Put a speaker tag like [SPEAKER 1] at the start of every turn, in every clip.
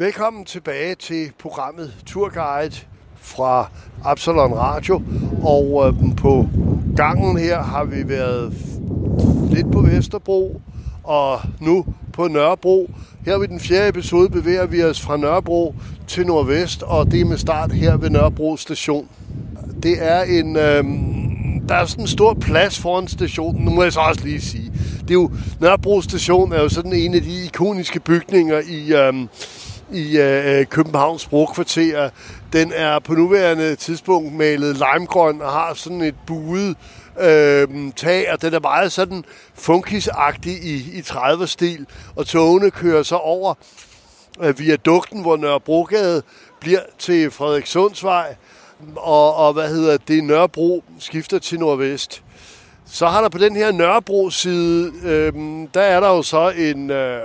[SPEAKER 1] Velkommen tilbage til programmet Tourguide fra Absalon Radio. Og øh, på gangen her har vi været lidt på Vesterbro og nu på Nørrebro. Her ved den fjerde episode bevæger vi os fra Nørrebro til Nordvest, og det er med start her ved Nørrebro station. Det er en... Øh, der er sådan en stor plads foran stationen, nu må jeg så også lige sige. Det er jo, Nørrebro station er jo sådan en af de ikoniske bygninger i, øhm, i øh, øh Københavns brokvarter. Den er på nuværende tidspunkt malet limegrøn og har sådan et buet øh, tag, og den er meget sådan funkisagtig i, i 30'er-stil, og togene kører så over øh, via dugten, hvor Nørrebrogade bliver til Frederikssundsvej, og, og hvad hedder det, Nørrebro skifter til Nordvest. Så har der på den her Nørrebro-side, øh, der er der jo så en, øh,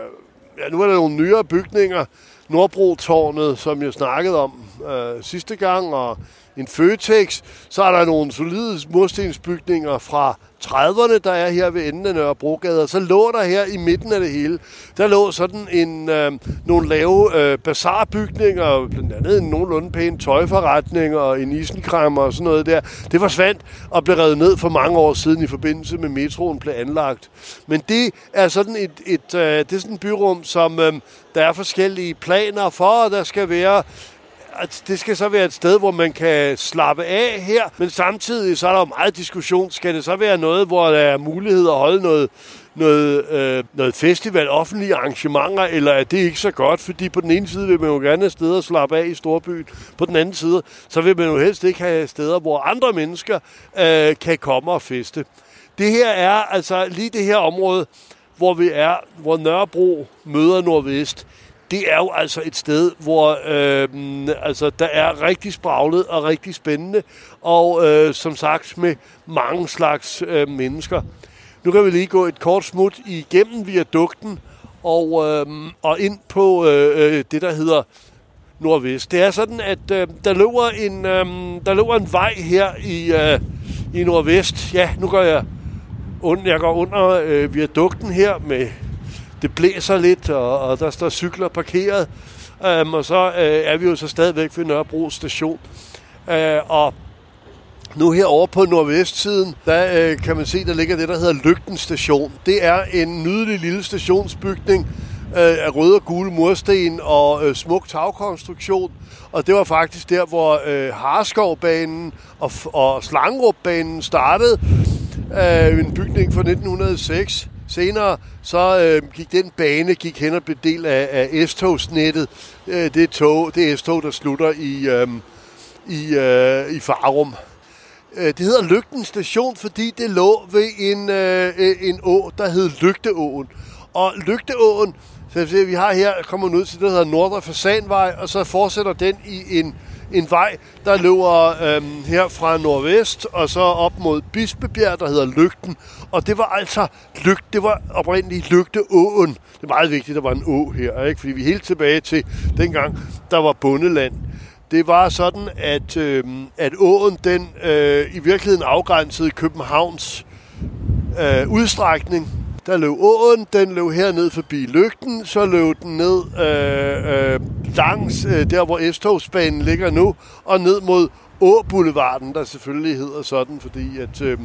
[SPEAKER 1] ja, nu er der nogle nyere bygninger, Nordbro-tårnet, som jeg snakkede om øh, sidste gang, og en Føtex. Så er der nogle solide murstensbygninger fra 30'erne, der er her ved enden af Nørrebrogade. Og så lå der her i midten af det hele, der lå sådan en, øh, nogle lave øh, bazarbygninger, blandt andet en nogenlunde pæn tøjforretning og en isenkrammer og sådan noget der. Det forsvandt og blev revet ned for mange år siden i forbindelse med metroen blev anlagt. Men det er sådan et, et, øh, det er sådan et byrum, som øh, der er forskellige planer for, og der skal være at det skal så være et sted, hvor man kan slappe af her, men samtidig så er der jo meget diskussion. Skal det så være noget, hvor der er mulighed at holde noget, noget, øh, noget festival, offentlige arrangementer, eller er det ikke så godt? Fordi på den ene side vil man jo gerne have steder at slappe af i storbyen. På den anden side, så vil man jo helst ikke have steder, hvor andre mennesker øh, kan komme og feste. Det her er altså lige det her område, hvor vi er, hvor Nørrebro møder Nordvest det er jo altså et sted, hvor øh, altså, der er rigtig spraglet og rigtig spændende, og øh, som sagt med mange slags øh, mennesker. Nu kan vi lige gå et kort smut igennem via dugten og, øh, og ind på øh, øh det, der hedder Nordvest. Det er sådan, at øh, der, løber en, øh, der løber en vej her i, øh, i Nordvest. Ja, nu går jeg, und, jeg går under øh, via dugten her med det blæser lidt, og, og der står cykler parkeret. Um, og så uh, er vi jo så stadigvæk ved Nørrebro station. Uh, og nu herovre på nordvestsiden, der uh, kan man se, der ligger det, der hedder Lygten station. Det er en nydelig lille stationsbygning uh, af røde og gule mursten og uh, smuk tagkonstruktion. Og det var faktisk der, hvor uh, Harskovbanen og, og Slangerupbanen startede. Uh, en bygning fra 1906. Senere så øh, gik den bane gik hen og blev del af, af S-togsnettet. Øh, det, tog, det S-tog, der slutter i, øh, i, øh, i Farum. Øh, det hedder Lygten station, fordi det lå ved en, øh, øh, en å, der hed Lygteåen. Og Lygteåen, så vi har her, kommer ud til det, der hedder Nordre Fasanvej, og så fortsætter den i en en vej, der løber øhm, her fra nordvest, og så op mod Bispebjerg, der hedder Lygten. Og det var altså Lygt, det var oprindeligt Lygteåen. Det er meget vigtigt, at der var en å her, ikke? fordi vi er helt tilbage til dengang, der var bundeland. Det var sådan, at, øh, at åen den øh, i virkeligheden afgrænsede Københavns øh, udstrækning der løb åen, den løb herned forbi lygten, så løb den ned øh, øh, langs øh, der, hvor S-togsbanen ligger nu, og ned mod Å-boulevarden, der selvfølgelig hedder sådan, fordi at, øh,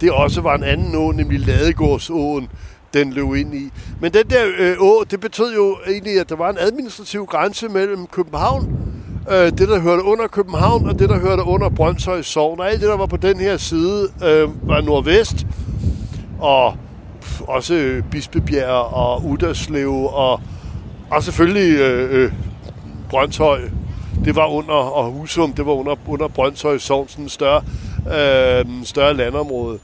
[SPEAKER 1] det også var en anden å, nemlig Ladegårdsåen, den løb ind i. Men den der øh, å, det betød jo egentlig, at der var en administrativ grænse mellem København, øh, det der hørte under København, og det der hørte under Brøndshøj Sogn. Og alt det, der var på den her side, øh, var nordvest, og også Bispebjerg og Uderslev og, og selvfølgelig øh, øh, Brøndshøj. Det var under, og Husum, det var under, under Brøndshøj Sogn, sådan en større, øh, større landområde.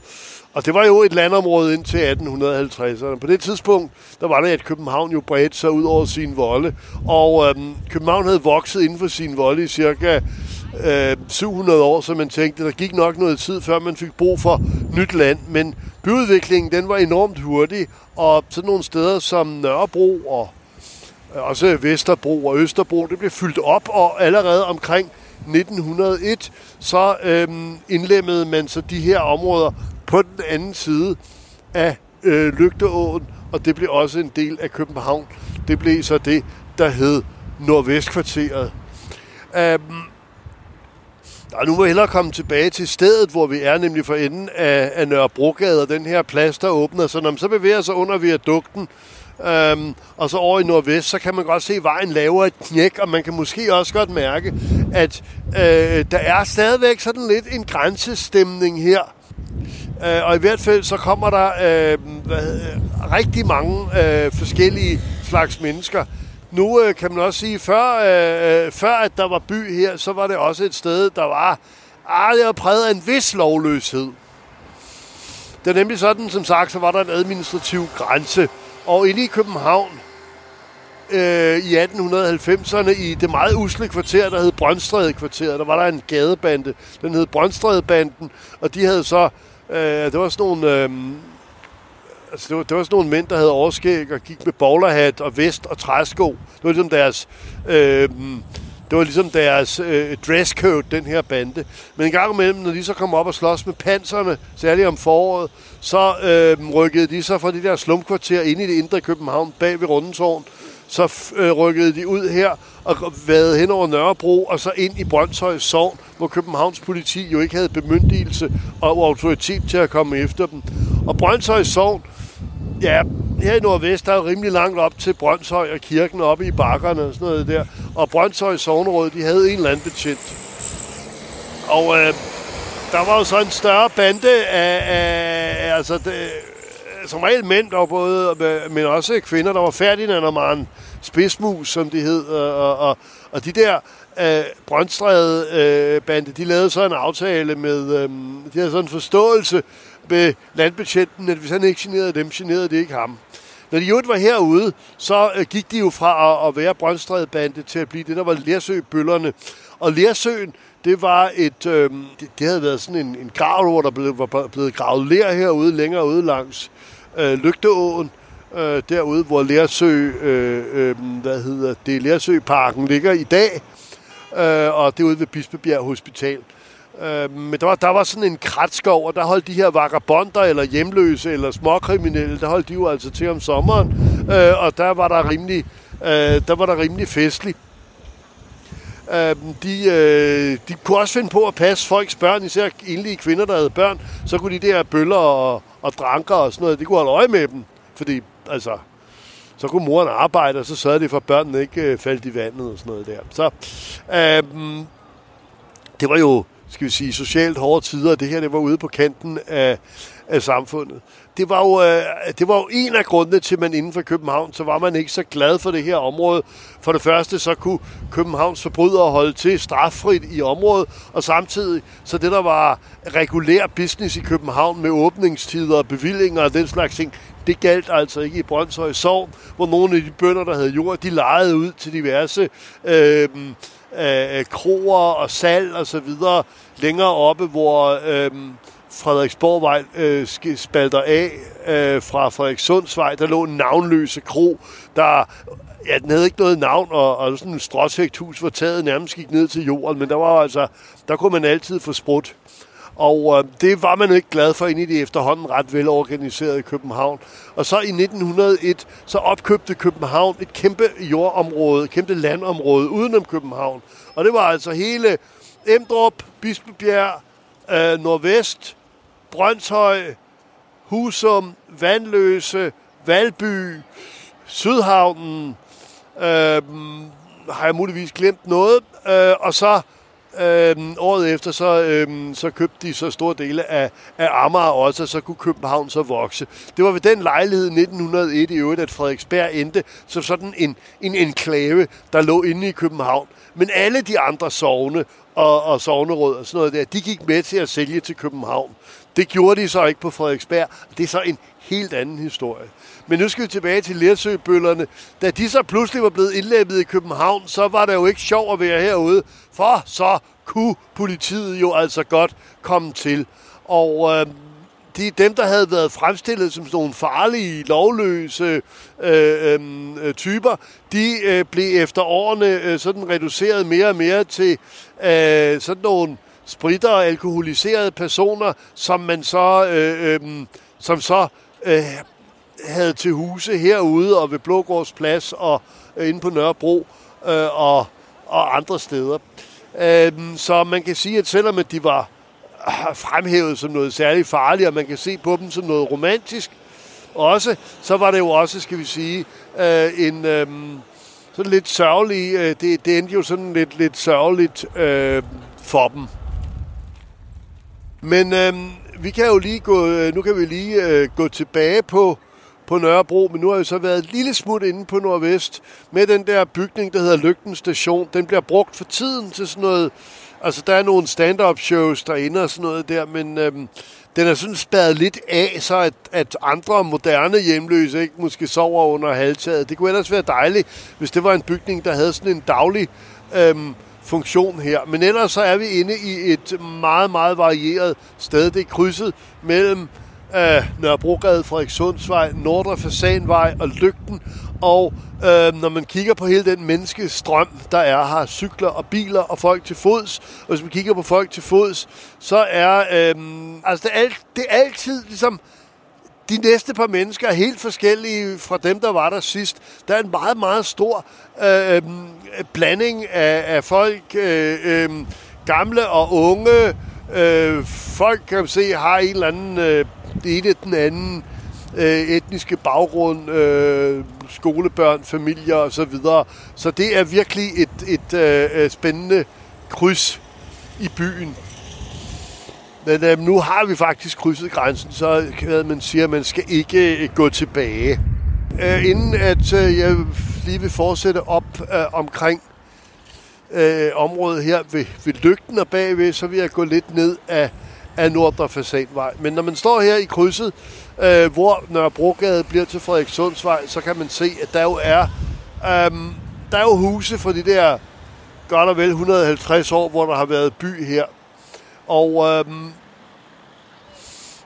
[SPEAKER 1] Og det var jo et landområde indtil 1850'erne. På det tidspunkt, der var det, at København jo bredte sig ud over sin volde. Og øhm, København havde vokset inden for sin volde i cirka øh, 700 år, så man tænkte, der gik nok noget tid, før man fik brug for nyt land. Men byudviklingen, den var enormt hurtig, og sådan nogle steder som Nørrebro og øh, også Vesterbro og Østerbro, det blev fyldt op, og allerede omkring 1901, så øhm, indlemmede man så de her områder på den anden side af øh, Lygteåen, og det blev også en del af København. Det blev så det, der hed Nordvestkvarteret. Um, og nu må jeg hellere komme tilbage til stedet, hvor vi er, nemlig for enden af, af Nørrebrogade, og den her plads, der åbner. Så når man så bevæger sig under viadukten, øhm, og så over i nordvest, så kan man godt se, at vejen laver et knæk, og man kan måske også godt mærke, at øh, der er stadigvæk sådan lidt en grænsestemning her. Øh, og i hvert fald så kommer der øh, hvad, rigtig mange øh, forskellige slags mennesker. Nu øh, kan man også sige, før, øh, øh, før at der var by her, så var det også et sted, der var, ah, det var præget af en vis lovløshed. Det er nemlig sådan, som sagt, så var der en administrativ grænse. Og inde i København, øh, i 1890'erne, i det meget usle kvarter, der hed Brøndstræde kvarteret, der var der en gadebande. Den hed Brøndstrædebanden, og de havde så, øh, det var sådan nogle... Øh, altså det, var, det var sådan nogle mænd, der havde overskæg og gik med bowlerhat og vest og træsko. Det var ligesom deres, øh, det var ligesom deres øh, dresscode, den her bande. Men en gang imellem, når de så kom op og slås med panserne, særligt om foråret, så øh, rykkede de så fra det der slumkvarter ind i det indre København bag ved Rundetårn. Så øh, rykkede de ud her og vade hen over Nørrebro og så ind i Brøndshøj Sogn, hvor Københavns politi jo ikke havde bemyndigelse og autoritet til at komme efter dem. Og Brøndshøj Sogn, Ja, her i Nordvest, der er rimelig langt op til Brøndshøj og kirken oppe i bakkerne og sådan noget der. Og Brøndshøj Sogneråd, de havde en landbetjent. Og øh, der var jo så en større bande af, af altså det, øh, som regel mænd, der var både, øh, men også kvinder, der var Ferdinand og Maren Spidsmus, som de hed, og, og, og de der øh, Brøndstræde øh, bande, de lavede så en aftale med, øh, de havde sådan en forståelse med landbetjenten, at hvis han ikke generede dem, generede det ikke ham. Når de jo var herude, så øh, gik de jo fra at, at være Brøndstrædebande til at blive det, der var Lærsø-bøllerne. Og Lærsøen, det var et, øh, det, det havde været sådan en, en grav, hvor der blev, var blevet gravet lær herude, længere ude langs øh, Lygteåen, øh, derude, hvor Lærsø, øh, øh, hvad hedder det, Lærsøparken ligger i dag, øh, og det er ude ved Bispebjerg Hospital. Øh, men der var, der var sådan en kratskov, og der holdt de her vagabonder, eller hjemløse, eller småkriminelle, der holdt de jo altså til om sommeren, øh, og der var der rimelig, øh, der var der rimelig festligt. Øh, de, øh, de kunne også finde på at passe folks børn, især enlige kvinder, der havde børn, så kunne de der bøller og, og dranker og sådan noget, de kunne holde øje med dem, fordi altså, så kunne moren arbejde, og så sørgede de for, at børnene ikke øh, faldt i vandet og sådan noget der. Så øh, det var jo skal vi sige, socialt hårde tider, og det her det var ude på kanten af, af samfundet. Det var, jo, øh, det var jo en af grundene til, at man inden for København, så var man ikke så glad for det her område. For det første, så kunne Københavns forbrydere holde til straffrit i området, og samtidig, så det der var regulær business i København med åbningstider og bevillinger og den slags ting, det galt altså ikke i Brøndshøj Sogn, hvor nogle af de bønder, der havde jord, de lejede ud til diverse øh, øh, kroer og salg og så videre længere oppe, hvor øh, Frederiksborgvej øh, spalter af øh, fra Frederikssundsvej. Der lå en navnløse kro, der ja, den havde ikke noget navn, og, og sådan en stråshægthus var taget nærmest gik ned til jorden, men der var altså, der kunne man altid få sprut. Og øh, det var man jo ikke glad for ind i det efterhånden ret velorganiserede København. Og så i 1901, så opkøbte København et kæmpe jordområde, et kæmpe landområde udenom København. Og det var altså hele Emdrup, Bispebjerg, øh, Nordvest, Brøndshøj, Husum, Vandløse, Valby, Sydhavnen, øh, har jeg muligvis glemt noget, øh, og så Øh, året efter, så, øh, så købte de så store dele af, af Amager også, og så kunne København så vokse. Det var ved den lejlighed 1901 i øvrigt, at Frederiksberg endte som sådan en, en enklave, der lå inde i København. Men alle de andre sovne og, og sovneråd og sådan noget der, de gik med til at sælge til København. Det gjorde de så ikke på Frederiksberg. Det er så en helt anden historie. Men nu skal vi tilbage til Lersøbøllerne. Da de så pludselig var blevet indlæbet i København, så var det jo ikke sjov at være herude, for så kunne politiet jo altså godt komme til. Og øh, de, dem, der havde været fremstillet som sådan nogle farlige, lovløse øh, øh, øh typer, de øh, blev efter årene øh, sådan reduceret mere og mere til øh, sådan nogle spritter og alkoholiserede personer, som man så, øh, øh, som så øh, havde til huse herude og ved Blågårds Plads og øh, inde på Nørrebro. øh, og, og andre steder. Øh, så man kan sige, at selvom de var øh, fremhævet som noget særligt farligt, og man kan se på dem som noget romantisk også, så var det jo også, skal vi sige, øh, en øh, sådan lidt sørgelig, øh, det, det endte jo sådan lidt, lidt sørgeligt øh, for dem. Men øh, vi kan jo lige gå, øh, nu kan vi lige øh, gå tilbage på, på Nørrebro, men nu har vi så været et lille smut inde på Nordvest med den der bygning, der hedder Lygten Station. Den bliver brugt for tiden til sådan noget, altså der er nogle stand-up shows derinde og sådan noget der, men øh, den er sådan spadet lidt af, så at, at andre moderne hjemløse ikke måske sover under halvtaget. Det kunne ellers være dejligt, hvis det var en bygning, der havde sådan en daglig øhm, funktion her. Men ellers så er vi inde i et meget, meget varieret sted. Det er krydset mellem øh, Nørrebrogade, Frederikssundsvej, Nordre Fasanvej og Lygten. Og øh, når man kigger på hele den menneskestrøm, der er her, cykler og biler og folk til fods, og hvis man kigger på folk til fods, så er øh, altså det, er, det er altid ligesom de næste par mennesker er helt forskellige fra dem, der var der sidst. Der er en meget, meget stor øh, øhm, blanding af, af folk, øh, øh, gamle og unge. Øh, folk, kan man se, har en eller anden, øh, det ene den anden øh, etniske baggrund, øh, skolebørn, familier osv. Så, så det er virkelig et, et øh, øh spændende kryds i byen. Men øh, nu har vi faktisk krydset grænsen, så hvad man siger, at man skal ikke øh, gå tilbage. Øh, inden at øh, jeg lige vil fortsætte op øh, omkring øh, området her ved, ved lygten og bagved, så vil jeg gå lidt ned af, af Nordre Fasanvej. Men når man står her i krydset, øh, hvor Nørrebrogade bliver til Frederikssundsvej, så kan man se, at der jo er, øh, der er jo huse for de der godt og vel 150 år, hvor der har været by her. Og øhm,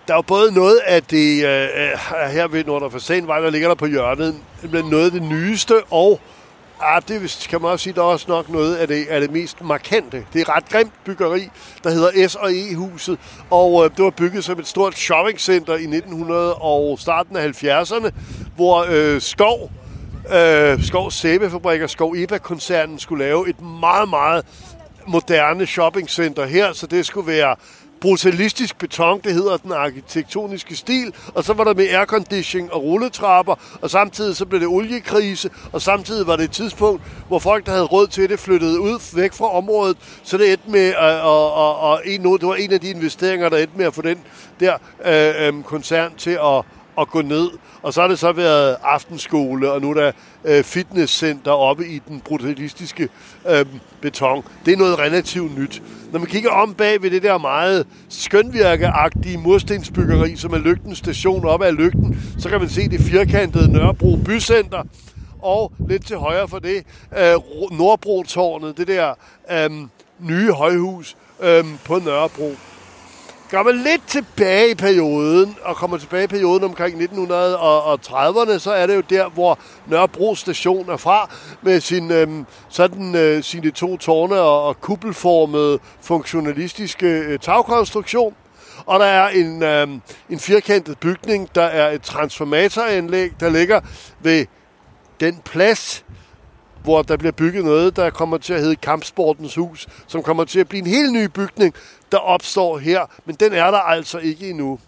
[SPEAKER 1] der er jo både noget af det, øh, øh her ved Nordre Fasanvej, der ligger der på hjørnet, men noget af det nyeste, og ah, det kan man også sige, der er også nok noget af det, af det mest markante. Det er ret grimt byggeri, der hedder S og E-huset, og øh, det var bygget som et stort shoppingcenter i 1900 og starten af 70'erne, hvor øh, Skov, øh, Skov Sæbefabrik og Skov Eba-koncernen skulle lave et meget, meget moderne shoppingcenter her, så det skulle være brutalistisk beton, det hedder den arkitektoniske stil, og så var der med aircondition og rulletrapper, og samtidig så blev det oliekrise, og samtidig var det et tidspunkt, hvor folk, der havde råd til det, flyttede ud væk fra området, så det endte med, og, og, og en, det var en af de investeringer, der endte med at få den der øh, øh, koncern til at, at gå ned. Og så har det så været aftenskole, og nu er der øh, fitnesscenter oppe i den brutalistiske øh, beton. Det er noget relativt nyt. Når man kigger om bag ved det der meget skønvirkeagtige murstensbyggeri, som er Lygten station oppe af Lygten, så kan man se det firkantede Nørrebro Bycenter, og lidt til højre for det, øh, Nordbro-tårnet, det der øh, nye højhus øh, på Nørrebro. Går man lidt tilbage i perioden, og kommer tilbage i perioden omkring 1930'erne, så er det jo der, hvor Nørrebro station er fra, med sin, øhm, sådan, øh, sine to tårne og, og kuppelformede funktionalistiske øh, tagkonstruktion. Og der er en, øhm, en firkantet bygning, der er et transformatoranlæg, der ligger ved den plads, hvor der bliver bygget noget, der kommer til at hedde Kampsportens Hus, som kommer til at blive en helt ny bygning, der opstår her, men den er der altså ikke endnu.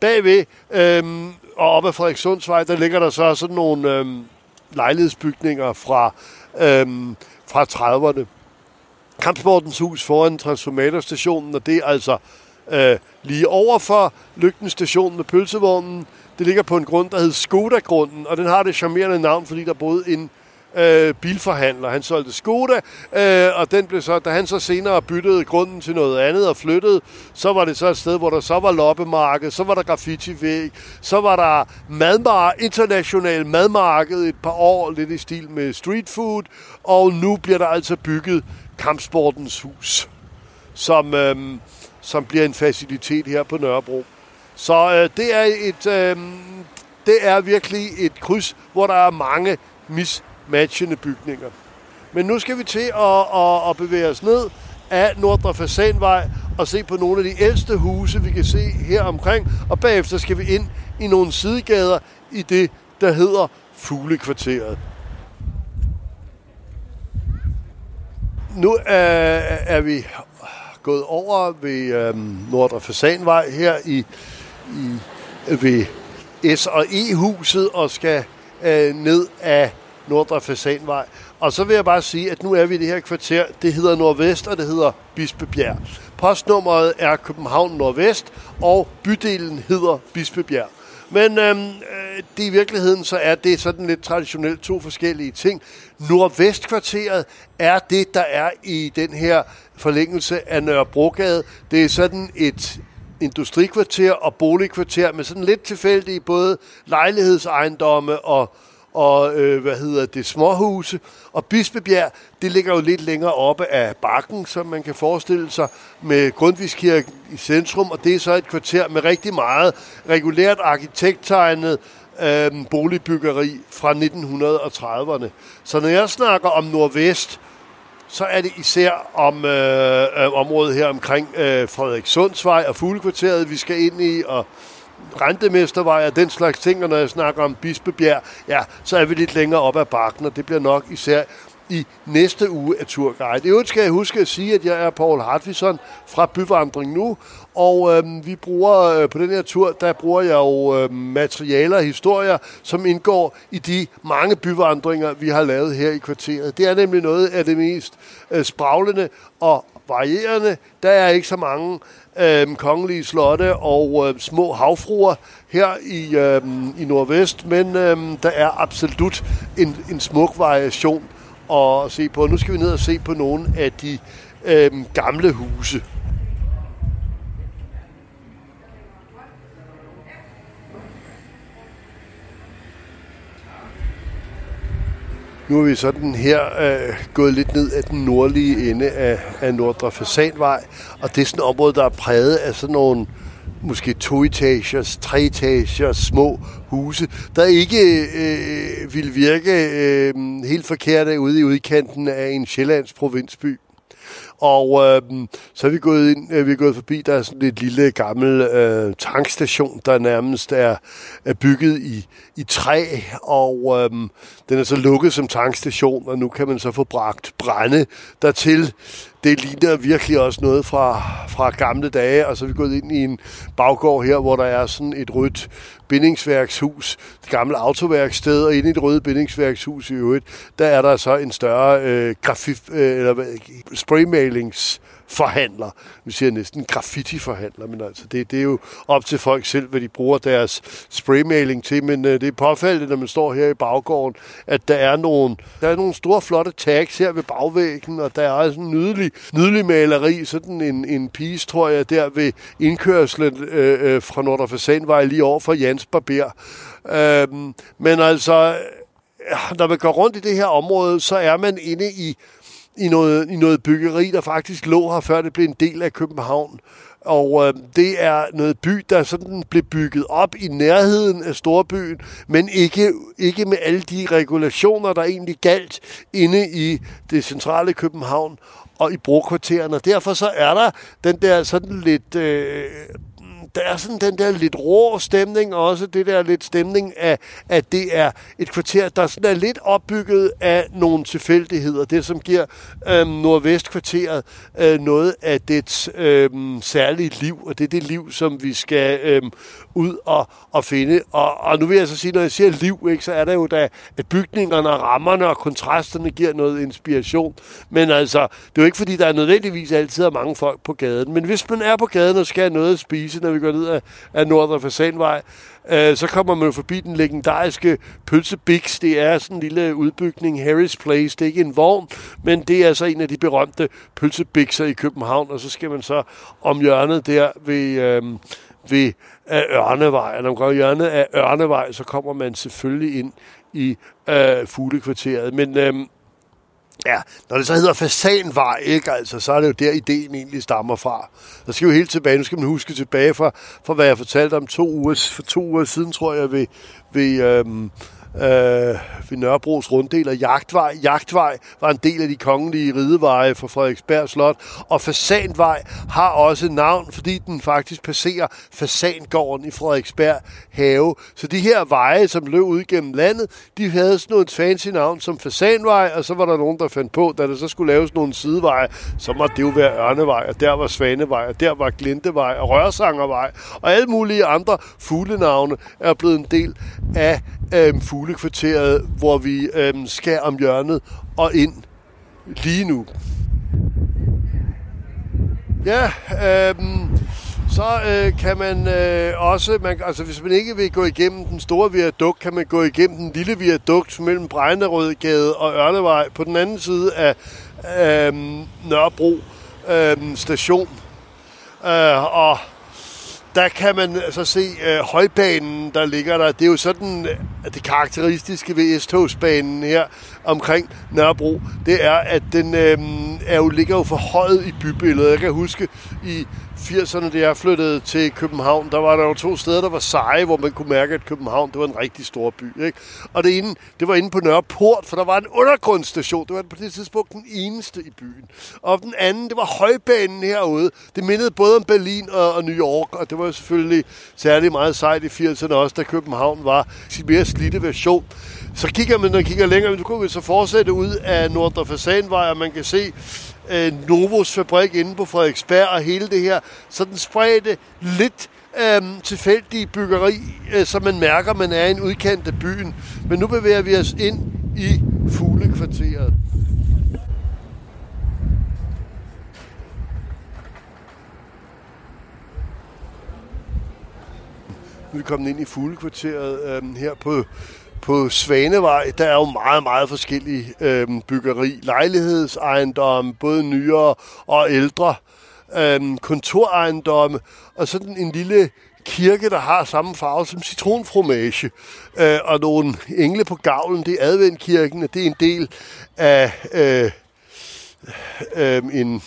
[SPEAKER 1] Bagved øhm, og op ad Frederikssundsvej, der ligger der så sådan nogle øhm, lejlighedsbygninger fra, øhm, fra 30'erne. Kampsportens Hus foran transformatorstationen, og det er altså øh, lige over for Lygten med pølsevognen. Det ligger på en grund, der hedder Skoda-grunden, og den har det charmerende navn, fordi der boede en øh, bilforhandler. Han solgte Skoda, øh, og den blev så, da han så senere byttede grunden til noget andet og flyttede, så var det så et sted, hvor der så var loppemarked, så var der graffiti-væg, så var der madmar international madmarked et par år, lidt i stil med street food, og nu bliver der altså bygget Kampsportens Hus, som, øh, som bliver en facilitet her på Nørrebro. Så øh, det er et øh, det er virkelig et kryds, hvor der er mange mis matchende bygninger. Men nu skal vi til at, at, at bevæge os ned af Nordre Fasanvej og se på nogle af de ældste huse, vi kan se her omkring. Og bagefter skal vi ind i nogle sidegader i det, der hedder Fuglekvarteret. nu er, er vi gået over ved øhm, Nordre Fasanvej her i, i ved S og E-huset og skal øh, ned af Nordre Fasanvej. Og så vil jeg bare sige, at nu er vi i det her kvarter. Det hedder Nordvest, og det hedder Bispebjerg. Postnummeret er København Nordvest, og bydelen hedder Bispebjerg. Men øhm, det i virkeligheden så er det sådan lidt traditionelt to forskellige ting. Nordvestkvarteret er det, der er i den her forlængelse af Nørrebrogade. Det er sådan et industrikvarter og boligkvarter med sådan lidt tilfældige både lejlighedsejendomme og og øh, hvad hedder det, småhuse. Og Bispebjerg, det ligger jo lidt længere oppe af bakken, som man kan forestille sig, med Grundtvigskirken i centrum, og det er så et kvarter med rigtig meget regulært arkitekttegnet øh, boligbyggeri fra 1930'erne. Så når jeg snakker om Nordvest, så er det især om øh, øh, området her omkring øh, Frederikssundsvej og Fuglekvarteret, vi skal ind i, og rentemestervej og den slags ting, og når jeg snakker om Bispebjerg, ja, så er vi lidt længere op ad bakken, og det bliver nok især i næste uge af Turguide. I øvrigt skal jeg huske at sige, at jeg er Paul Hartvisson fra Byvandring Nu, og øhm, vi bruger øh, på den her tur, der bruger jeg jo øh, materialer og historier, som indgår i de mange byvandringer, vi har lavet her i kvarteret. Det er nemlig noget af det mest øh, spraglende og varierende. Der er ikke så mange øh, kongelige slotte og øh, små havfruer her i, øh, i Nordvest, men øh, der er absolut en, en smuk variation at se på. Nu skal vi ned og se på nogle af de øh, gamle huse. Nu er vi sådan her øh, gået lidt ned af den nordlige ende af, af Nordre Fasanvej, og det er sådan et område, der er præget af sådan nogle måske to-etagers, tre-etagers små huse, der ikke øh, vil virke øh, helt forkert ude i udkanten af en sjællands provinsby. Og øh, så er vi gået ind, øh, vi er gået forbi, der er sådan et lille gammel øh, tankstation, der nærmest er, er bygget i, i træ, og øh, den er så lukket som tankstation, og nu kan man så få bragt brænde dertil. Det ligner virkelig også noget fra, fra gamle dage, og så er vi gået ind i en baggård her, hvor der er sådan et rødt bindingsværkshus, det gamle autoværksted, og inde i det røde bindingsværkshus i øvrigt, der er der så en større øh, grafif, øh, eller spraymail forhandler. Vi siger næsten graffiti-forhandler, men altså det, det er jo op til folk selv, hvad de bruger deres spraymaling til, men øh, det er påfaldende, når man står her i baggården, at der er nogle, der er nogle store flotte tags her ved bagvæggen, og der er sådan en nydelig, nydelig maleri, sådan en, en pige, tror jeg, der ved indkørslen øh, øh, fra Nordre Fasanvej lige over for Jans Barber. Øh, men altså, øh, når man går rundt i det her område, så er man inde i i noget, i noget byggeri, der faktisk lå her, før det blev en del af København. Og øh, det er noget by, der sådan blev bygget op i nærheden af storbyen, men ikke, ikke med alle de regulationer, der egentlig galt inde i det centrale København og i brokvartererne. Derfor så er der den der sådan lidt øh, der er sådan den der lidt rå stemning, og også det der lidt stemning af, at det er et kvarter, der sådan er lidt opbygget af nogle tilfældigheder. Det, som giver øh, Nordvestkvarteret øh, noget af dets øh, særlige liv, og det er det liv, som vi skal øh, ud og, og finde. Og, og nu vil jeg så sige, når jeg siger liv, ikke, så er det jo da, at bygningerne og rammerne og kontrasterne giver noget inspiration. Men altså, det er jo ikke fordi, der er nødvendigvis altid er mange folk på gaden. Men hvis man er på gaden og skal have noget at spise, når vi går ned af, af Nordre Fasanvej, øh, så kommer man jo forbi den legendariske Pølse Bix. Det er sådan en lille udbygning, Harris Place. Det er ikke en vogn, men det er altså en af de berømte pølsebikser i København. Og så skal man så om hjørnet der ved... Øh, ved af Ørnevej. Og når man går hjørnet af Ørnevej, så kommer man selvfølgelig ind i øh, fuglekvarteret. Men øh, ja, når det så hedder Fasanvej, ikke, altså, så er det jo der, ideen egentlig stammer fra. Der skal jo helt tilbage, nu skal man huske tilbage fra, fra hvad jeg fortalte om to uger, for to uger siden, tror jeg, ved, ved øhm, øh, ved Nørrebros runddel og Jagtvej. Jagtvej var en del af de kongelige rideveje for Frederiksberg Slot, og Fasanvej har også navn, fordi den faktisk passerer Fasangården i Frederiksberg have. Så de her veje, som løb ud gennem landet, de havde sådan noget fancy navn som Fasanvej, og så var der nogen, der fandt på, da der så skulle laves nogle sideveje, så måtte det jo være Ørnevej, og der var Svanevej, og der var Glintevej og Rørsangervej, og alle mulige andre fuglenavne er blevet en del af øh, fuglekvarteret, hvor vi øh, skal om hjørnet og ind lige nu. Ja, øh, så øh, kan man øh, også, man, altså hvis man ikke vil gå igennem den store viadukt, kan man gå igennem den lille viadukt mellem Brejnerødgade og Ørnevej på den anden side af øh, Nørrebro øh, station. Øh, og der kan man så se øh, højbanen, der ligger der. Det er jo sådan, at det karakteristiske ved S-togsbanen her omkring Nørrebro, det er, at den øh, er jo, ligger jo for højt i bybilledet. Jeg kan huske i 80'erne, da jeg flyttede til København, der var der jo to steder, der var seje, hvor man kunne mærke, at København, det var en rigtig stor by. Ikke? Og det ene, det var inde på Nørreport, for der var en undergrundsstation. Det var på det tidspunkt den eneste i byen. Og den anden, det var højbanen herude. Det mindede både om Berlin og, og New York, og det var jo selvfølgelig særlig meget sejt i 80'erne også, da København var sin mere slidte version. Så kigger man, når man kigger længere, så kunne vi så fortsætte ud af Nordre Fasanvej, og man kan se øh, Novos fabrik inde på Frederiksberg og hele det her sådan spredte lidt øh, tilfældige byggeri, øh, som man mærker, man er i en udkant af byen. Men nu bevæger vi os ind i fuglekvarteret. Nu er vi kommet ind i fuglekvarteret øh, her på på Svanevej, der er jo meget, meget forskellige øh, byggeri. Lejlighedsejendomme, både nyere og ældre. Øh, kontorejendomme, og sådan en lille kirke, der har samme farve som citronfromage. Øh, og nogle engle på gavlen, det er adventkirken, og det er en del af øh, øh, en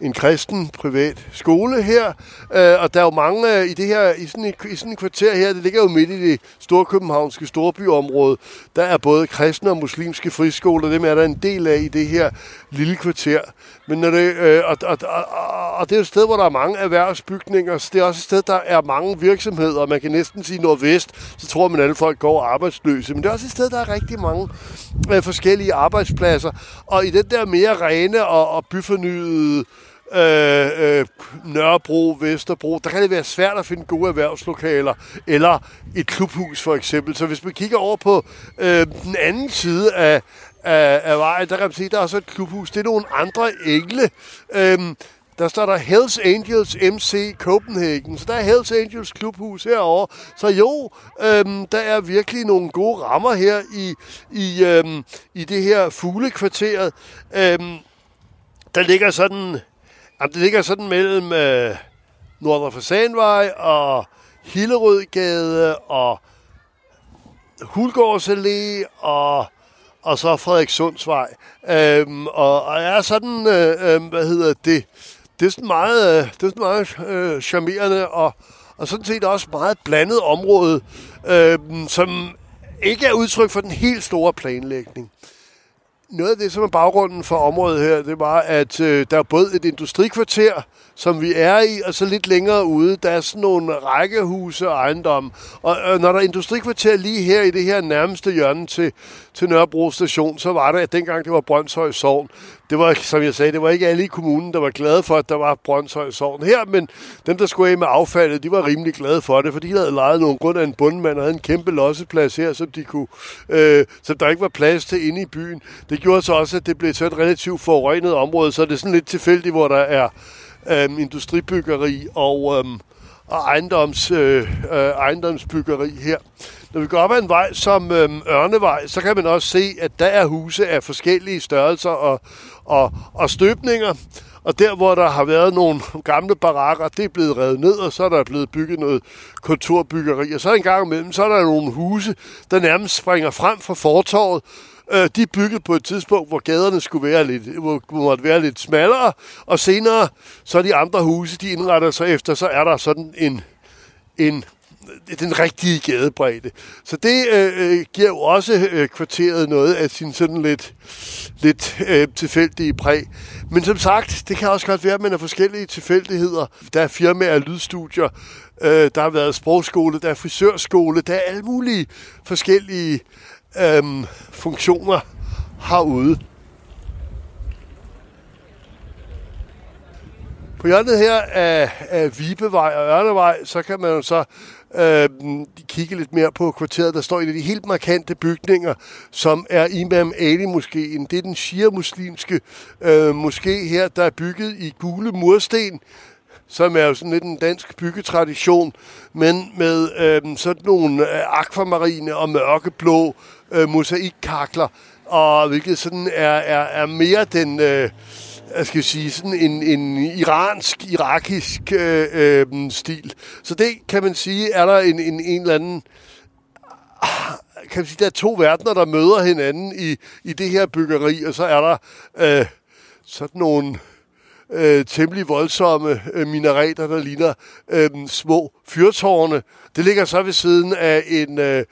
[SPEAKER 1] en kristen privat skole her, øh, og der er jo mange øh, i det her i sådan, et, i sådan et kvarter her, det ligger jo midt i det store københavnske storbyområde, der er både kristne og muslimske friskoler, dem er der en del af i det her lille kvarter. Men når det, øh, og, og, og, og det er et sted, hvor der er mange erhvervsbygninger, så det er også et sted, der er mange virksomheder, man kan næsten sige nordvest, så tror man, at alle folk går arbejdsløse. Men det er også et sted, der er rigtig mange øh, forskellige arbejdspladser, og i den der mere rene og, og byfornyede øh, øh, Nørrebro, Vesterbro, der kan det være svært at finde gode erhvervslokaler, eller et klubhus for eksempel. Så hvis man kigger over på øh, den anden side af, af, af vejen, der kan man sige, der er også et klubhus. Det er nogle andre engle. Øhm, der står der Hells Angels MC Copenhagen. Så der er Hells Angels klubhus herovre. Så jo, øhm, der er virkelig nogle gode rammer her i, i, øhm, i det her fuglekvarteret. Øhm, der ligger sådan Jamen, det ligger sådan mellem øh, Nordre Fasanvej og Hillerødgade og Hulgårds Allé og, og så Frederikssundsvej. Øhm, og, og er sådan, øh, øh, hvad hedder det, det er sådan meget, øh, det er sådan meget øh, charmerende og, og sådan set også meget blandet område, øh, som ikke er udtryk for den helt store planlægning. Noget af det, som er baggrunden for området her, det var, at øh, der er både et industrikvarter, som vi er i, og så lidt længere ude, der er sådan nogle rækkehuse og ejendomme. Og øh, når der er industrikvarter lige her i det her nærmeste hjørne til, til Nørrebro station, så var det, at dengang det var Brøndshøj Sogn, det var, som jeg sagde, det var ikke alle i kommunen, der var glade for, at der var Brøndshøj Sogn her, men dem, der skulle af med affaldet, de var rimelig glade for det, for de havde lejet nogle grund af en bundmand og havde en kæmpe losseplads her, som de kunne, øh, som der ikke var plads til inde i byen. Det gjorde så også, at det blev så et relativt forurenet område, så det er sådan lidt tilfældigt, hvor der er øh, industribyggeri og, øh, og ejendoms, øh, øh, ejendomsbyggeri her. Når vi går op ad en vej som øh, Ørnevej, så kan man også se, at der er huse af forskellige størrelser og, og, og støbninger. Og der, hvor der har været nogle gamle barakker, det er blevet revet ned, og så er der blevet bygget noget kontorbyggeri. Og så en gang imellem, så er der nogle huse, der nærmest springer frem fra fortorvet, Øh, de er bygget på et tidspunkt, hvor gaderne skulle være lidt, hvor, måtte være lidt smallere, og senere så er de andre huse, de indretter sig efter, så er der sådan en, en den rigtige gadebredde. Så det øh, øh, giver jo også øh, kvarteret noget af sin sådan lidt, lidt øh, tilfældige præg. Men som sagt, det kan også godt være, at man har forskellige tilfældigheder. Der er firmaer og lydstudier, øh, der har været sprogskole, der er frisørskole, der er alle mulige forskellige øhm, funktioner herude. På hjørnet her af, af Vibevej og Ørnevej, så kan man jo så øh, kigge lidt mere på kvarteret. Der står en af de helt markante bygninger, som er Imam Ali Moskeen. Det er den shia-muslimske øh, moské her, der er bygget i gule mursten, som er jo sådan lidt en dansk byggetradition, men med øh, sådan nogle øh, akvamarine og mørkeblå øh, mosaikkakler, og hvilket sådan er, er, er mere den... Øh, jeg skal sige, sådan en, en iransk, irakisk øh, øh, stil. Så det kan man sige, er der en, en, en eller anden... Ah, kan man sige, der er to verdener, der møder hinanden i, i det her byggeri, og så er der øh, sådan nogle øh, temmelig voldsomme øh, minareter, der ligner øh, små fyrtårne. Det ligger så ved siden af en, øh,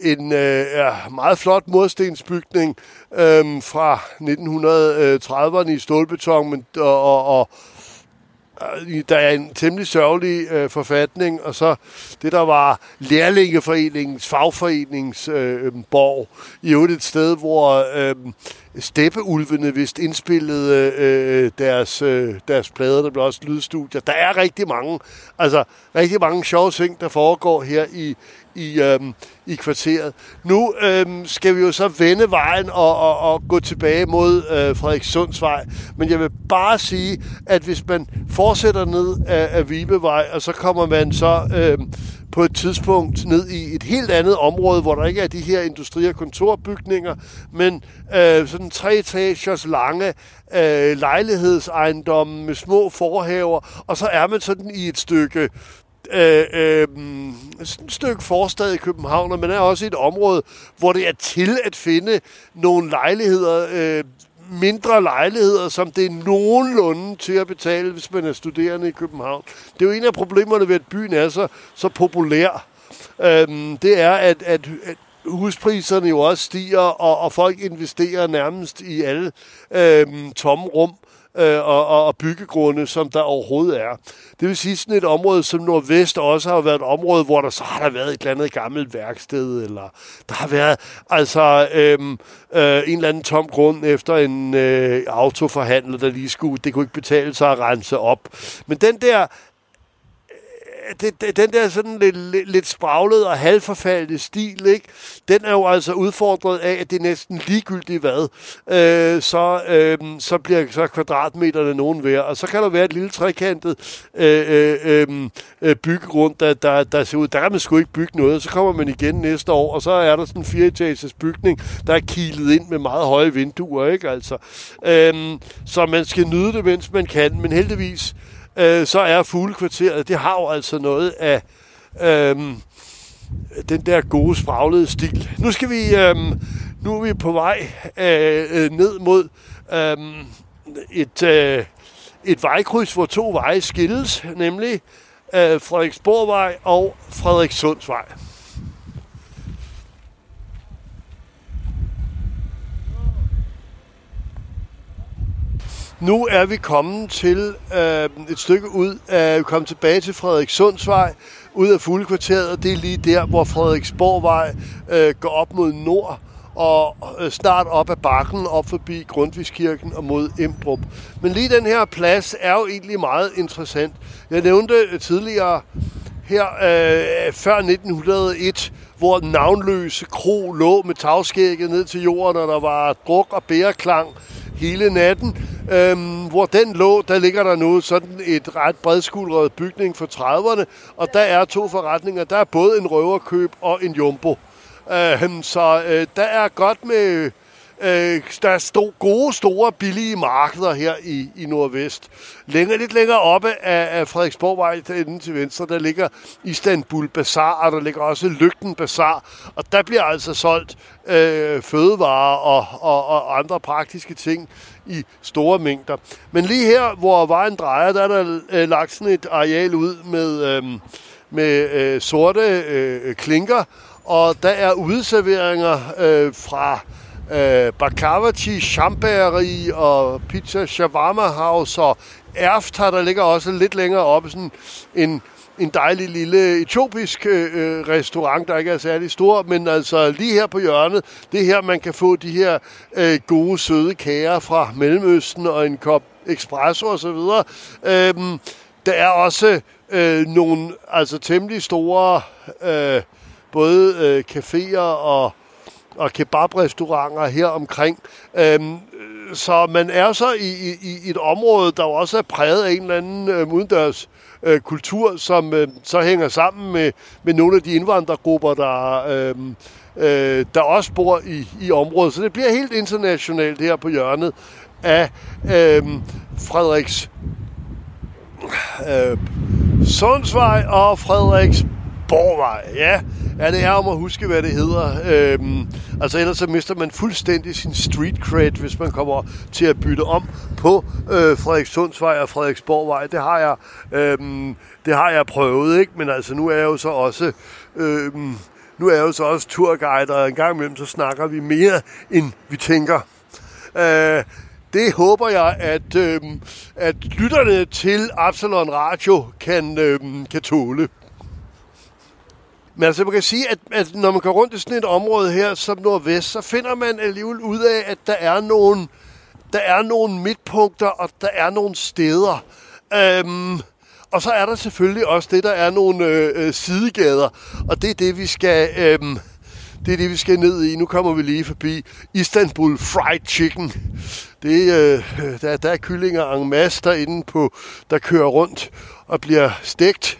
[SPEAKER 1] en øh, ja, meget flot murstensbygning øh, fra 1930'erne i stålbeton, men, og, og, og Øh, der er en temmelig sørgelig øh, forfatning, og så det, der var Lærlingeforeningens fagforeningsborg, øh, øhm, i øvrigt et sted, hvor øh, steppeulvene vist indspillede øh, deres, øh, deres plader, der blev også lydstudier. Der er rigtig mange, altså rigtig mange sjove ting, der foregår her i, i, øhm, i kvarteret. Nu øhm, skal vi jo så vende vejen og, og, og gå tilbage mod øh, Frederikssundsvej. Men jeg vil bare sige, at hvis man fortsætter ned af, af Vibevej, og så kommer man så øhm, på et tidspunkt ned i et helt andet område, hvor der ikke er de her industri- og kontorbygninger, men øh, sådan tre etagers lange øh, lejlighedsejendomme med små forhaver, og så er man sådan i et stykke øh, øh, et stykke forstad i København, og man er også i et område, hvor det er til at finde nogle lejligheder, øh, mindre lejligheder, som det er nogenlunde til at betale, hvis man er studerende i København. Det er jo en af problemerne ved, at byen er så, så populær. Øhm, det er, at, at, at huspriserne jo også stiger, og, og folk investerer nærmest i alle øhm, tomme rum øh, og, og, og byggegrunde, som der overhovedet er. Det vil sige, sådan et område som Nordvest også har været et område, hvor der så har der været et eller andet gammelt værksted, eller der har været altså øhm, øh, en eller anden tom grund efter en øh, autoforhandler, der lige skulle, det kunne ikke betale sig at rense op. Men den der det, det, den der sådan lidt, lidt, lidt spraglede og halvforfaldede stil, ikke? den er jo altså udfordret af, at det er næsten ligegyldigt hvad, øh, så, øh, så bliver så kvadratmeterne nogen værd. Og så kan der være et lille trekantet øh, øh, øhm, øh, byggegrund, der, der, der ser ud. Der kan man sgu ikke bygge noget. Så kommer man igen næste år, og så er der sådan en fireetages bygning, der er kilet ind med meget høje vinduer. Ikke? Altså, øh, så man skal nyde det, mens man kan. Men heldigvis øh, så er fuglekvarteret, det har jo altså noget af øh, den der gode spraglede stil. Nu skal vi, øh, nu er vi på vej øh, øh ned mod øh, et, øh, et vejkryds, hvor to veje skilles, nemlig øh, Frederiksborgvej og Frederikssundsvej. Nu er vi kommet til øh, et stykke ud af, vi kommet tilbage til Frederikssundsvej, ud af Fuglekvarteret, og det er lige der, hvor Frederiksborgvej øh, går op mod nord, og øh, snart op ad bakken, op forbi Grundtvigskirken og mod Emdrup. Men lige den her plads er jo egentlig meget interessant. Jeg nævnte tidligere her øh, før 1901, hvor navnløse kro lå med tagskægget ned til jorden, og der var druk og bæreklang hele natten. Øhm, hvor den lå, der ligger der nu sådan et ret bredskuldret bygning for 30'erne, og der er to forretninger. Der er både en røverkøb og en jumbo. Øhm, så øh, der er godt med Øh, der stod gode, store, billige markeder her i, i Nordvest. Længere, lidt længere oppe af, af Frederiksborgvej, derinde til venstre, der ligger Istanbul Bazaar, og der ligger også Lygten Bazaar, og der bliver altså solgt øh, fødevarer og, og, og andre praktiske ting i store mængder. Men lige her, hvor vejen drejer, der er der øh, lagt sådan et areal ud med... Øh, med øh, sorte øh, klinker, og der er udserveringer øh, fra øh, Bakavachi, Chambageri og Pizza Shawarma House og Erfta, der ligger også lidt længere oppe, sådan en, en dejlig lille etiopisk øh, øh, restaurant, der ikke er særlig stor, men altså lige her på hjørnet, det er her, man kan få de her øh, gode, søde kager fra Mellemøsten og en kop espresso og så videre. Øhm, der er også øh, nogle altså temmelig store øh, både øh, caféer og og kebabrestauranter her omkring. Øhm, så man er så i, i, i et område, der også er præget af en eller anden øhm, udendørs øh, kultur, som øh, så hænger sammen med, med nogle af de indvandrergrupper, der, øh, øh, der også bor i, i området. Så det bliver helt internationalt her på hjørnet af øh, Frederiks øh, Sundsvej og Frederiks Borgvej. Ja, ja, det er om at huske, hvad det hedder. Øhm, altså ellers så mister man fuldstændig sin street cred, hvis man kommer til at bytte om på øh, Frederikssundsvej og Frederiksborgvej. Det har jeg, øhm, det har jeg prøvet, ikke? Men altså nu er jeg jo så også... Øhm, nu er jeg jo så også turguide, og en gang imellem så snakker vi mere, end vi tænker. Øh, det håber jeg, at, øh, at lytterne til Absalon Radio kan, øh, kan tåle. Men altså, man kan sige, at, at når man går rundt i sådan et område her som Nordvest, så finder man alligevel ud af, at der er nogle, der er nogle midtpunkter, og der er nogle steder. Øhm, og så er der selvfølgelig også det, der er nogle øh, øh, sidegader, og det er det, vi skal... Øhm, det er det, vi skal ned i. Nu kommer vi lige forbi Istanbul Fried Chicken. Det, øh, der, der er kyllinger en masse derinde, på, der kører rundt og bliver stegt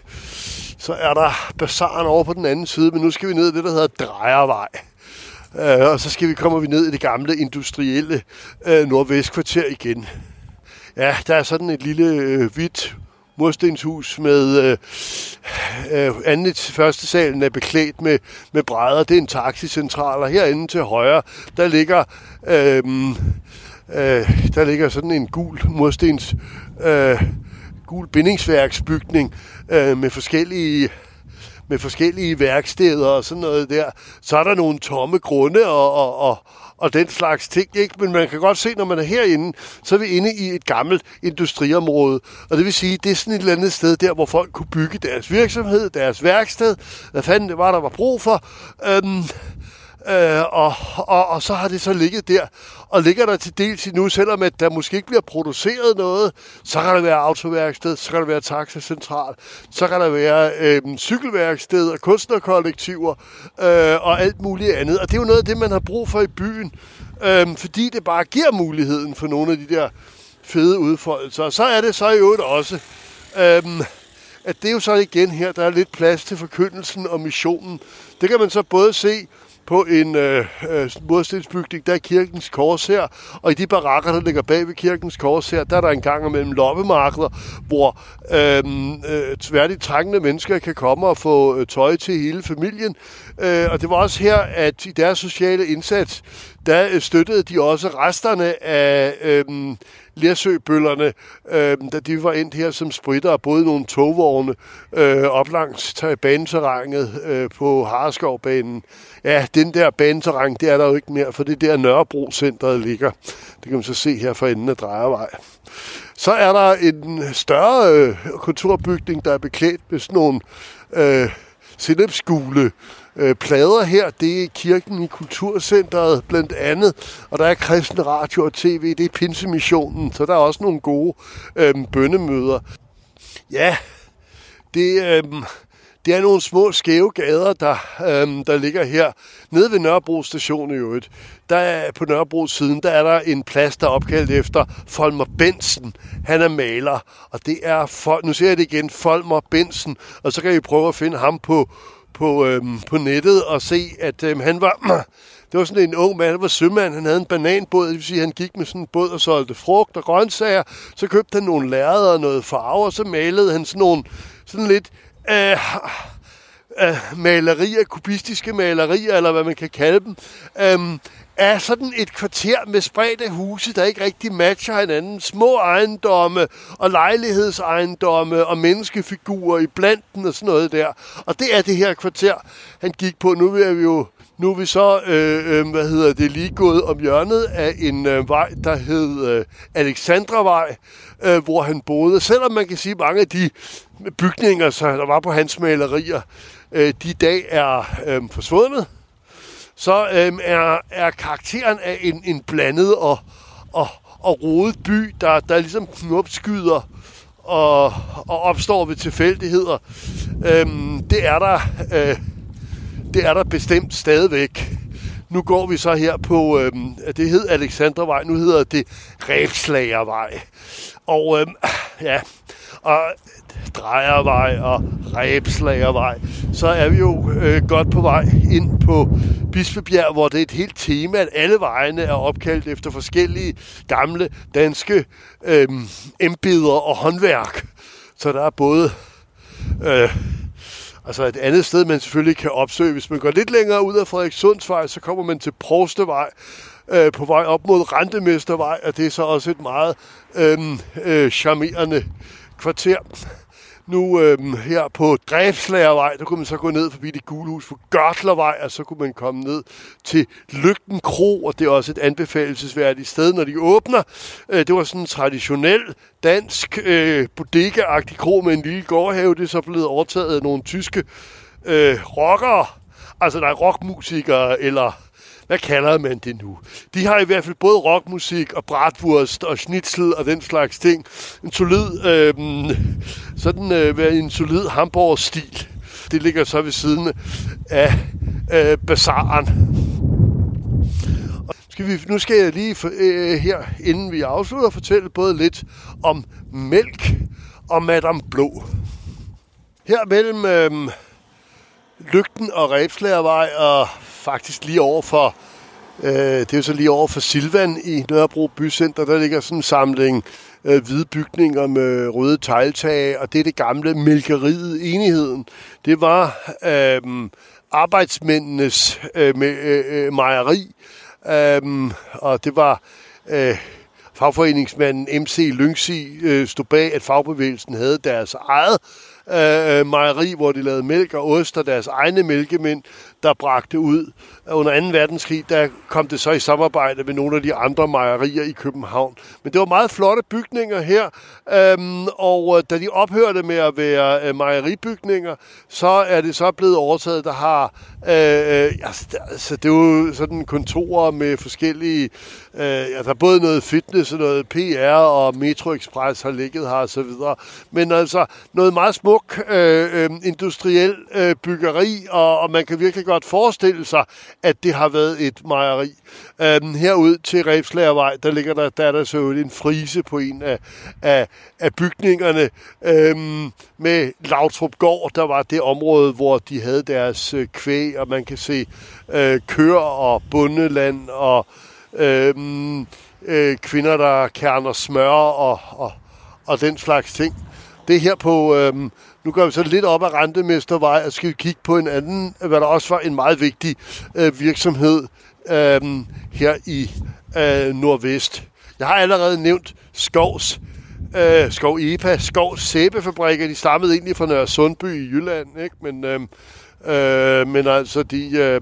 [SPEAKER 1] så er der bazaren over på den anden side, men nu skal vi ned i det, der hedder Drejervej. Øh, og så skal vi komme vi ned i det gamle industrielle øh, nordvestkvarter igen. Ja, der er sådan et lille øh, hvidt murstenshus med øh, øh, anden første salen er beklædt med, med brædder. Det er en taxicentral, og herinde til højre, der ligger, øh, øh, der ligger sådan en gul murstens øh, gul bindingsværksbygning øh, med forskellige med forskellige værksteder og sådan noget der. Så er der nogle tomme grunde og, og, og, og den slags ting. Ikke? Men man kan godt se, når man er herinde, så er vi inde i et gammelt industriområde. Og det vil sige, det er sådan et eller andet sted der, hvor folk kunne bygge deres virksomhed, deres værksted. Hvad fanden det var, der var brug for. Øhm, Øh, og, og, og så har det så ligget der, og ligger der til dels nu, selvom at der måske ikke bliver produceret noget, så kan der være autoværksted, så kan der være taxacentral, så kan der være øh, cykelværksted og kunstnerkollektiver øh, og alt muligt andet. Og det er jo noget af det, man har brug for i byen, øh, fordi det bare giver muligheden for nogle af de der fede udfoldelser. Og så er det så i øvrigt også, øh, at det er jo så igen her, der er lidt plads til forkyndelsen og missionen. Det kan man så både se på en øh, øh, murstensbygning, der er kirkens kors her, og i de barakker, der ligger bag ved kirkens kors her, der er der en gang mellem loppemarkeder, hvor øh, øh, tværdigt trængende mennesker kan komme og få øh, tøj til hele familien. Øh, og det var også her, at i deres sociale indsats, der øh, støttede de også resterne af øh, Lersøbøllerne, øh, da de var endt her som spritter og både nogle togvogne øh, op langs baneterrænet øh, på Hareskovbanen. Ja, den der baneterræn, det er der jo ikke mere, for det er der Nørrebro-centret ligger. Det kan man så se her for enden af Drejevej. Så er der en større øh, kulturbygning, der er beklædt med sådan nogle øh, sennepsgule øh, plader her. Det er kirken i Kulturcenteret blandt andet, og der er kristen radio og tv, det er Pinsemissionen, så der er også nogle gode øh, bønnemøder. Ja, det, øh, det er nogle små skæve gader, der, øh, der ligger her. Nede ved Nørrebro station i øvrigt, der er, på Nørrebro siden, der er der en plads, der er opkaldt efter Folmer Bensen. Han er maler, og det er, for, nu ser jeg det igen, Folmer Bensen, og så kan I prøve at finde ham på på, øhm, på nettet og se, at øhm, han var... det var sådan en ung mand, han var sømand, han havde en bananbåd, det vil sige, at han gik med sådan en båd og solgte frugt og grøntsager. Så købte han nogle lærreder og noget farve, og så malede han sådan nogle sådan lidt øh, øh, malerier, kubistiske malerier, eller hvad man kan kalde dem, øh, er sådan et kvarter med spredte huse, der ikke rigtig matcher hinanden. Små ejendomme og lejlighedsejendomme og menneskefigurer i blanden og sådan noget der. Og det er det her kvarter, han gik på. Nu er vi jo nu er vi så, øh, øh, hvad hedder det, lige gået om hjørnet af en øh, vej, der hed øh, Alexandravej, øh, hvor han boede. Selvom man kan sige, at mange af de bygninger, så der var på hans malerier, øh, de i dag er øh, forsvundet, så øhm, er, er karakteren af en, en blandet og, og, og rodet by, der, der ligesom knopskyder og, og opstår ved tilfældigheder. Øhm, det er der... Øh, det er der bestemt stadigvæk. Nu går vi så her på, øh, det hed Alexandervej, nu hedder det Rebslagervej. Og øh, ja, og Drejervej og Rebslagervej, så er vi jo øh, godt på vej ind på Bispebjerg, hvor det er et helt tema, at alle vejene er opkaldt efter forskellige gamle danske øh, embeder og håndværk. Så der er både øh, Altså et andet sted, man selvfølgelig kan opsøge. Hvis man går lidt længere ud af Frederikssundsvej, så kommer man til Prostevej øh, på vej op mod Rentemestervej, og det er så også et meget øh, øh, charmerende kvarter. Nu øhm, her på Dræbslagervej, der kunne man så gå ned forbi det gule hus på Gørtlervej, og så kunne man komme ned til Lygten Kro, og det er også et anbefalelsesværdigt sted, når de åbner. Øh, det var sådan en traditionel dansk øh, bodega-agtig kro med en lille gårdhave. Det er så blevet overtaget af nogle tyske øh, rockere, altså der er rockmusikere eller hvad kalder man det nu? De har i hvert fald både rockmusik og bratwurst og schnitzel og den slags ting. En solid, øh, sådan øh, en solid Hamburg-stil. Det ligger så ved siden af øh, bazaren. Skal vi, nu skal jeg lige øh, her, inden vi afslutter, fortælle både lidt om mælk og Madame Blå. Her mellem øh, Lygten og Rebslagervej og faktisk lige over for, øh, det er jo så lige over for Silvan i Nørrebro Bycenter, der ligger sådan en samling øh, hvide bygninger med røde tegltag, og det er det gamle mælkeriet Enigheden. Det var øh, arbejdsmændenes øh, med, øh, øh, mejeri, øh, og det var... Øh, fagforeningsmanden MC Lyngsi øh, stod bag, at fagbevægelsen havde deres eget øh, øh, mejeri, hvor de lavede mælk og ost, og deres egne mælkemænd, der bragte ud. Under 2. verdenskrig, der kom det så i samarbejde med nogle af de andre mejerier i København. Men det var meget flotte bygninger her, øhm, og øh, da de ophørte med at være øh, mejeribygninger, så er det så blevet overtaget, der har Øh, øh altså, altså, det er jo sådan kontorer med forskellige... Øh, altså, både noget fitness og noget PR, og Metro Express har ligget her og så videre. Men altså, noget meget smuk øh, øh, industriel øh, byggeri, og, og man kan virkelig godt forestille sig, at det har været et mejeri. Øhm, herud til Rebslagervej, der ligger der, der er der så en frise på en af, af, af bygningerne. øhm, med Lautrup Gård, der var det område, hvor de havde deres øh, kvæg, og man kan se øh, køer og bundeland og øhm, øh, kvinder, der kerner smør og, og, og den slags ting. Det er her på, øhm, nu går vi så lidt op ad Rentemestervej, og skal kigge på en anden, hvad der også var en meget vigtig øh, virksomhed øh, her i øh, Nordvest. Jeg har allerede nævnt Skovs øh, Skov EPA, Skov Sæbefabrikker, de stammede egentlig fra Nørre Sundby i Jylland, ikke? Men, øh, øh, men altså, de, øh,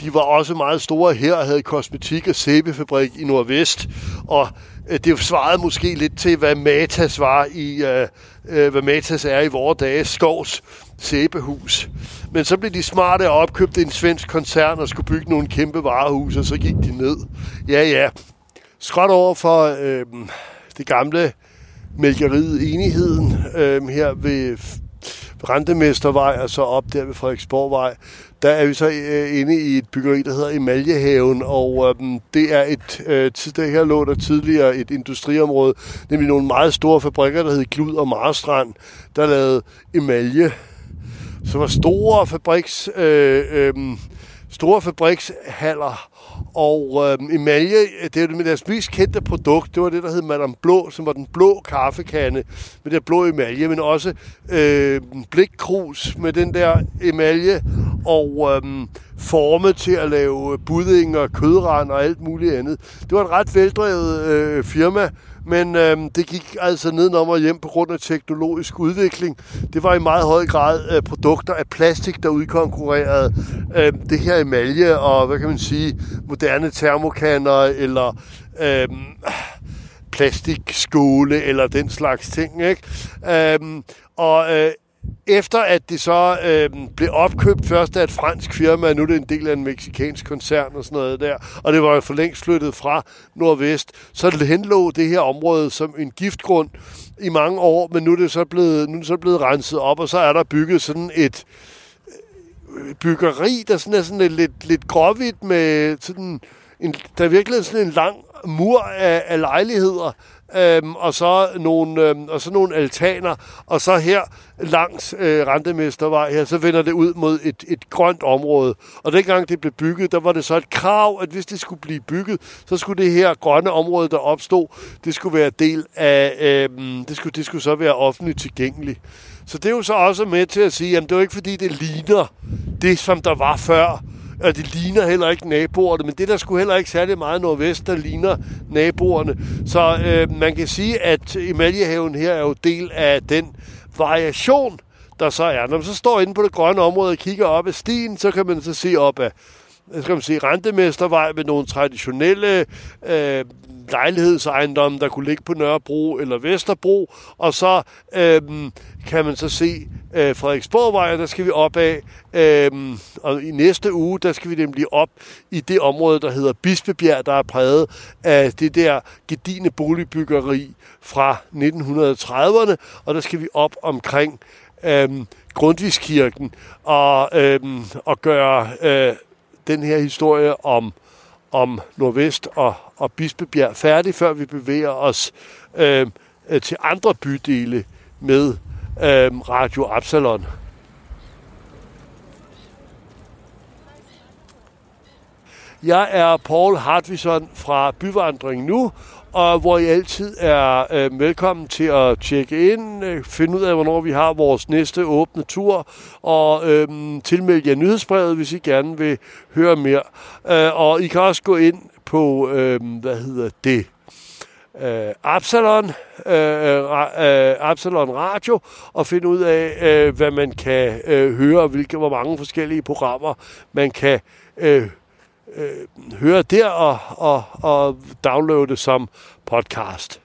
[SPEAKER 1] de var også meget store her og havde kosmetik- og sæbefabrik i Nordvest, og Øh, det svarede måske lidt til, hvad Matas var i, øh, øh, hvad Matas er i vore dage, Skovs sæbehus. Men så blev de smarte og opkøbte en svensk koncern og skulle bygge nogle kæmpe varehus, og så gik de ned. Ja, ja. Skråt over for øh, det gamle mælkeriet Enigheden øh, her ved Rentemestervej og så op der ved Frederiksborgvej. Der er vi så øh, inde i et byggeri, der hedder Emaljehaven, og øh, det er et, øh, det her lå der tidligere et industriområde, nemlig nogle meget store fabrikker, der hed Glud og Marstrand, der lavede emalje. Så var store fabriks, øh, øh, store fabrikshaller, og øh, emalje, det er det deres mest kendte produkt, det var det, der hed Madame Blå, som var den blå kaffekande med den blå emalje, men også øh, blikkrus med den der emalje, og øh, formet til at lave budding og kødrand og alt muligt andet. Det var et ret veldrevet øh, firma, men øh, det gik altså nedenom og hjem på grund af teknologisk udvikling. Det var i meget høj grad øh, produkter af plastik, der udkonkurrerede øh, det her emalje og, hvad kan man sige, moderne termokanner eller øh, plastikskåle eller den slags ting. Ikke? Øh, og øh, efter at det så øh, blev opkøbt først af et fransk firma, og nu er det en del af en meksikansk koncern og sådan noget der, og det var jo for længst flyttet fra nordvest, så henlå det her område som en giftgrund i mange år, men nu er det så blevet, nu er det så blevet renset op, og så er der bygget sådan et øh, byggeri, der sådan er sådan lidt, lidt gråhvidt med sådan en, der er virkelig sådan en lang mur af, af lejligheder, øhm, og, så nogle, øhm, og så nogle altaner, og så her langs øh, Rentemestervej her, så vender det ud mod et, et grønt område. Og dengang det blev bygget, der var det så et krav, at hvis det skulle blive bygget, så skulle det her grønne område, der opstod, det skulle være del af, øhm, det, skulle, det skulle så være offentligt tilgængeligt. Så det er jo så også med til at sige, at det er jo ikke fordi, det ligner det, som der var før, og det ligner heller ikke naboerne, men det der skulle heller ikke særlig meget nordvest, der ligner naboerne. Så øh, man kan sige, at emaljehaven her er jo del af den variation, der så er. Når man så står inde på det grønne område og kigger op ad stien, så kan man så se op ad skal man sige, Rentemestervej med nogle traditionelle øh, lejlighedsejendomme, der kunne ligge på Nørrebro eller Vesterbro, og så øh, kan man så se øh, Frederiksborgvej, der skal vi op af, øh, og i næste uge, der skal vi nemlig op i det område, der hedder Bispebjerg, der er præget af det der gedine boligbyggeri fra 1930'erne, og der skal vi op omkring øh, Grundtvigskirken og, øh, og gøre øh, den her historie om om Nordvest og, og Bispebjerg færdig, før vi bevæger os øhm, øh, til andre bydele med øh, Radio Absalon. Jeg er Paul Hartvison fra Byvandring Nu, og hvor I altid er øh, velkommen til at tjekke ind, øh, finde ud af, hvornår vi har vores næste åbne tur, og øh, tilmelde jer nyhedsbrevet, hvis I gerne vil høre mere. Øh, og I kan også gå ind på, øh, hvad hedder det, øh, Absalon, øh, øh, øh Absalon Radio, og finde ud af, øh, hvad man kan øh, høre, hvilke, hvor mange forskellige programmer man kan øh, øh, høre der og, og, og downloade som podcast.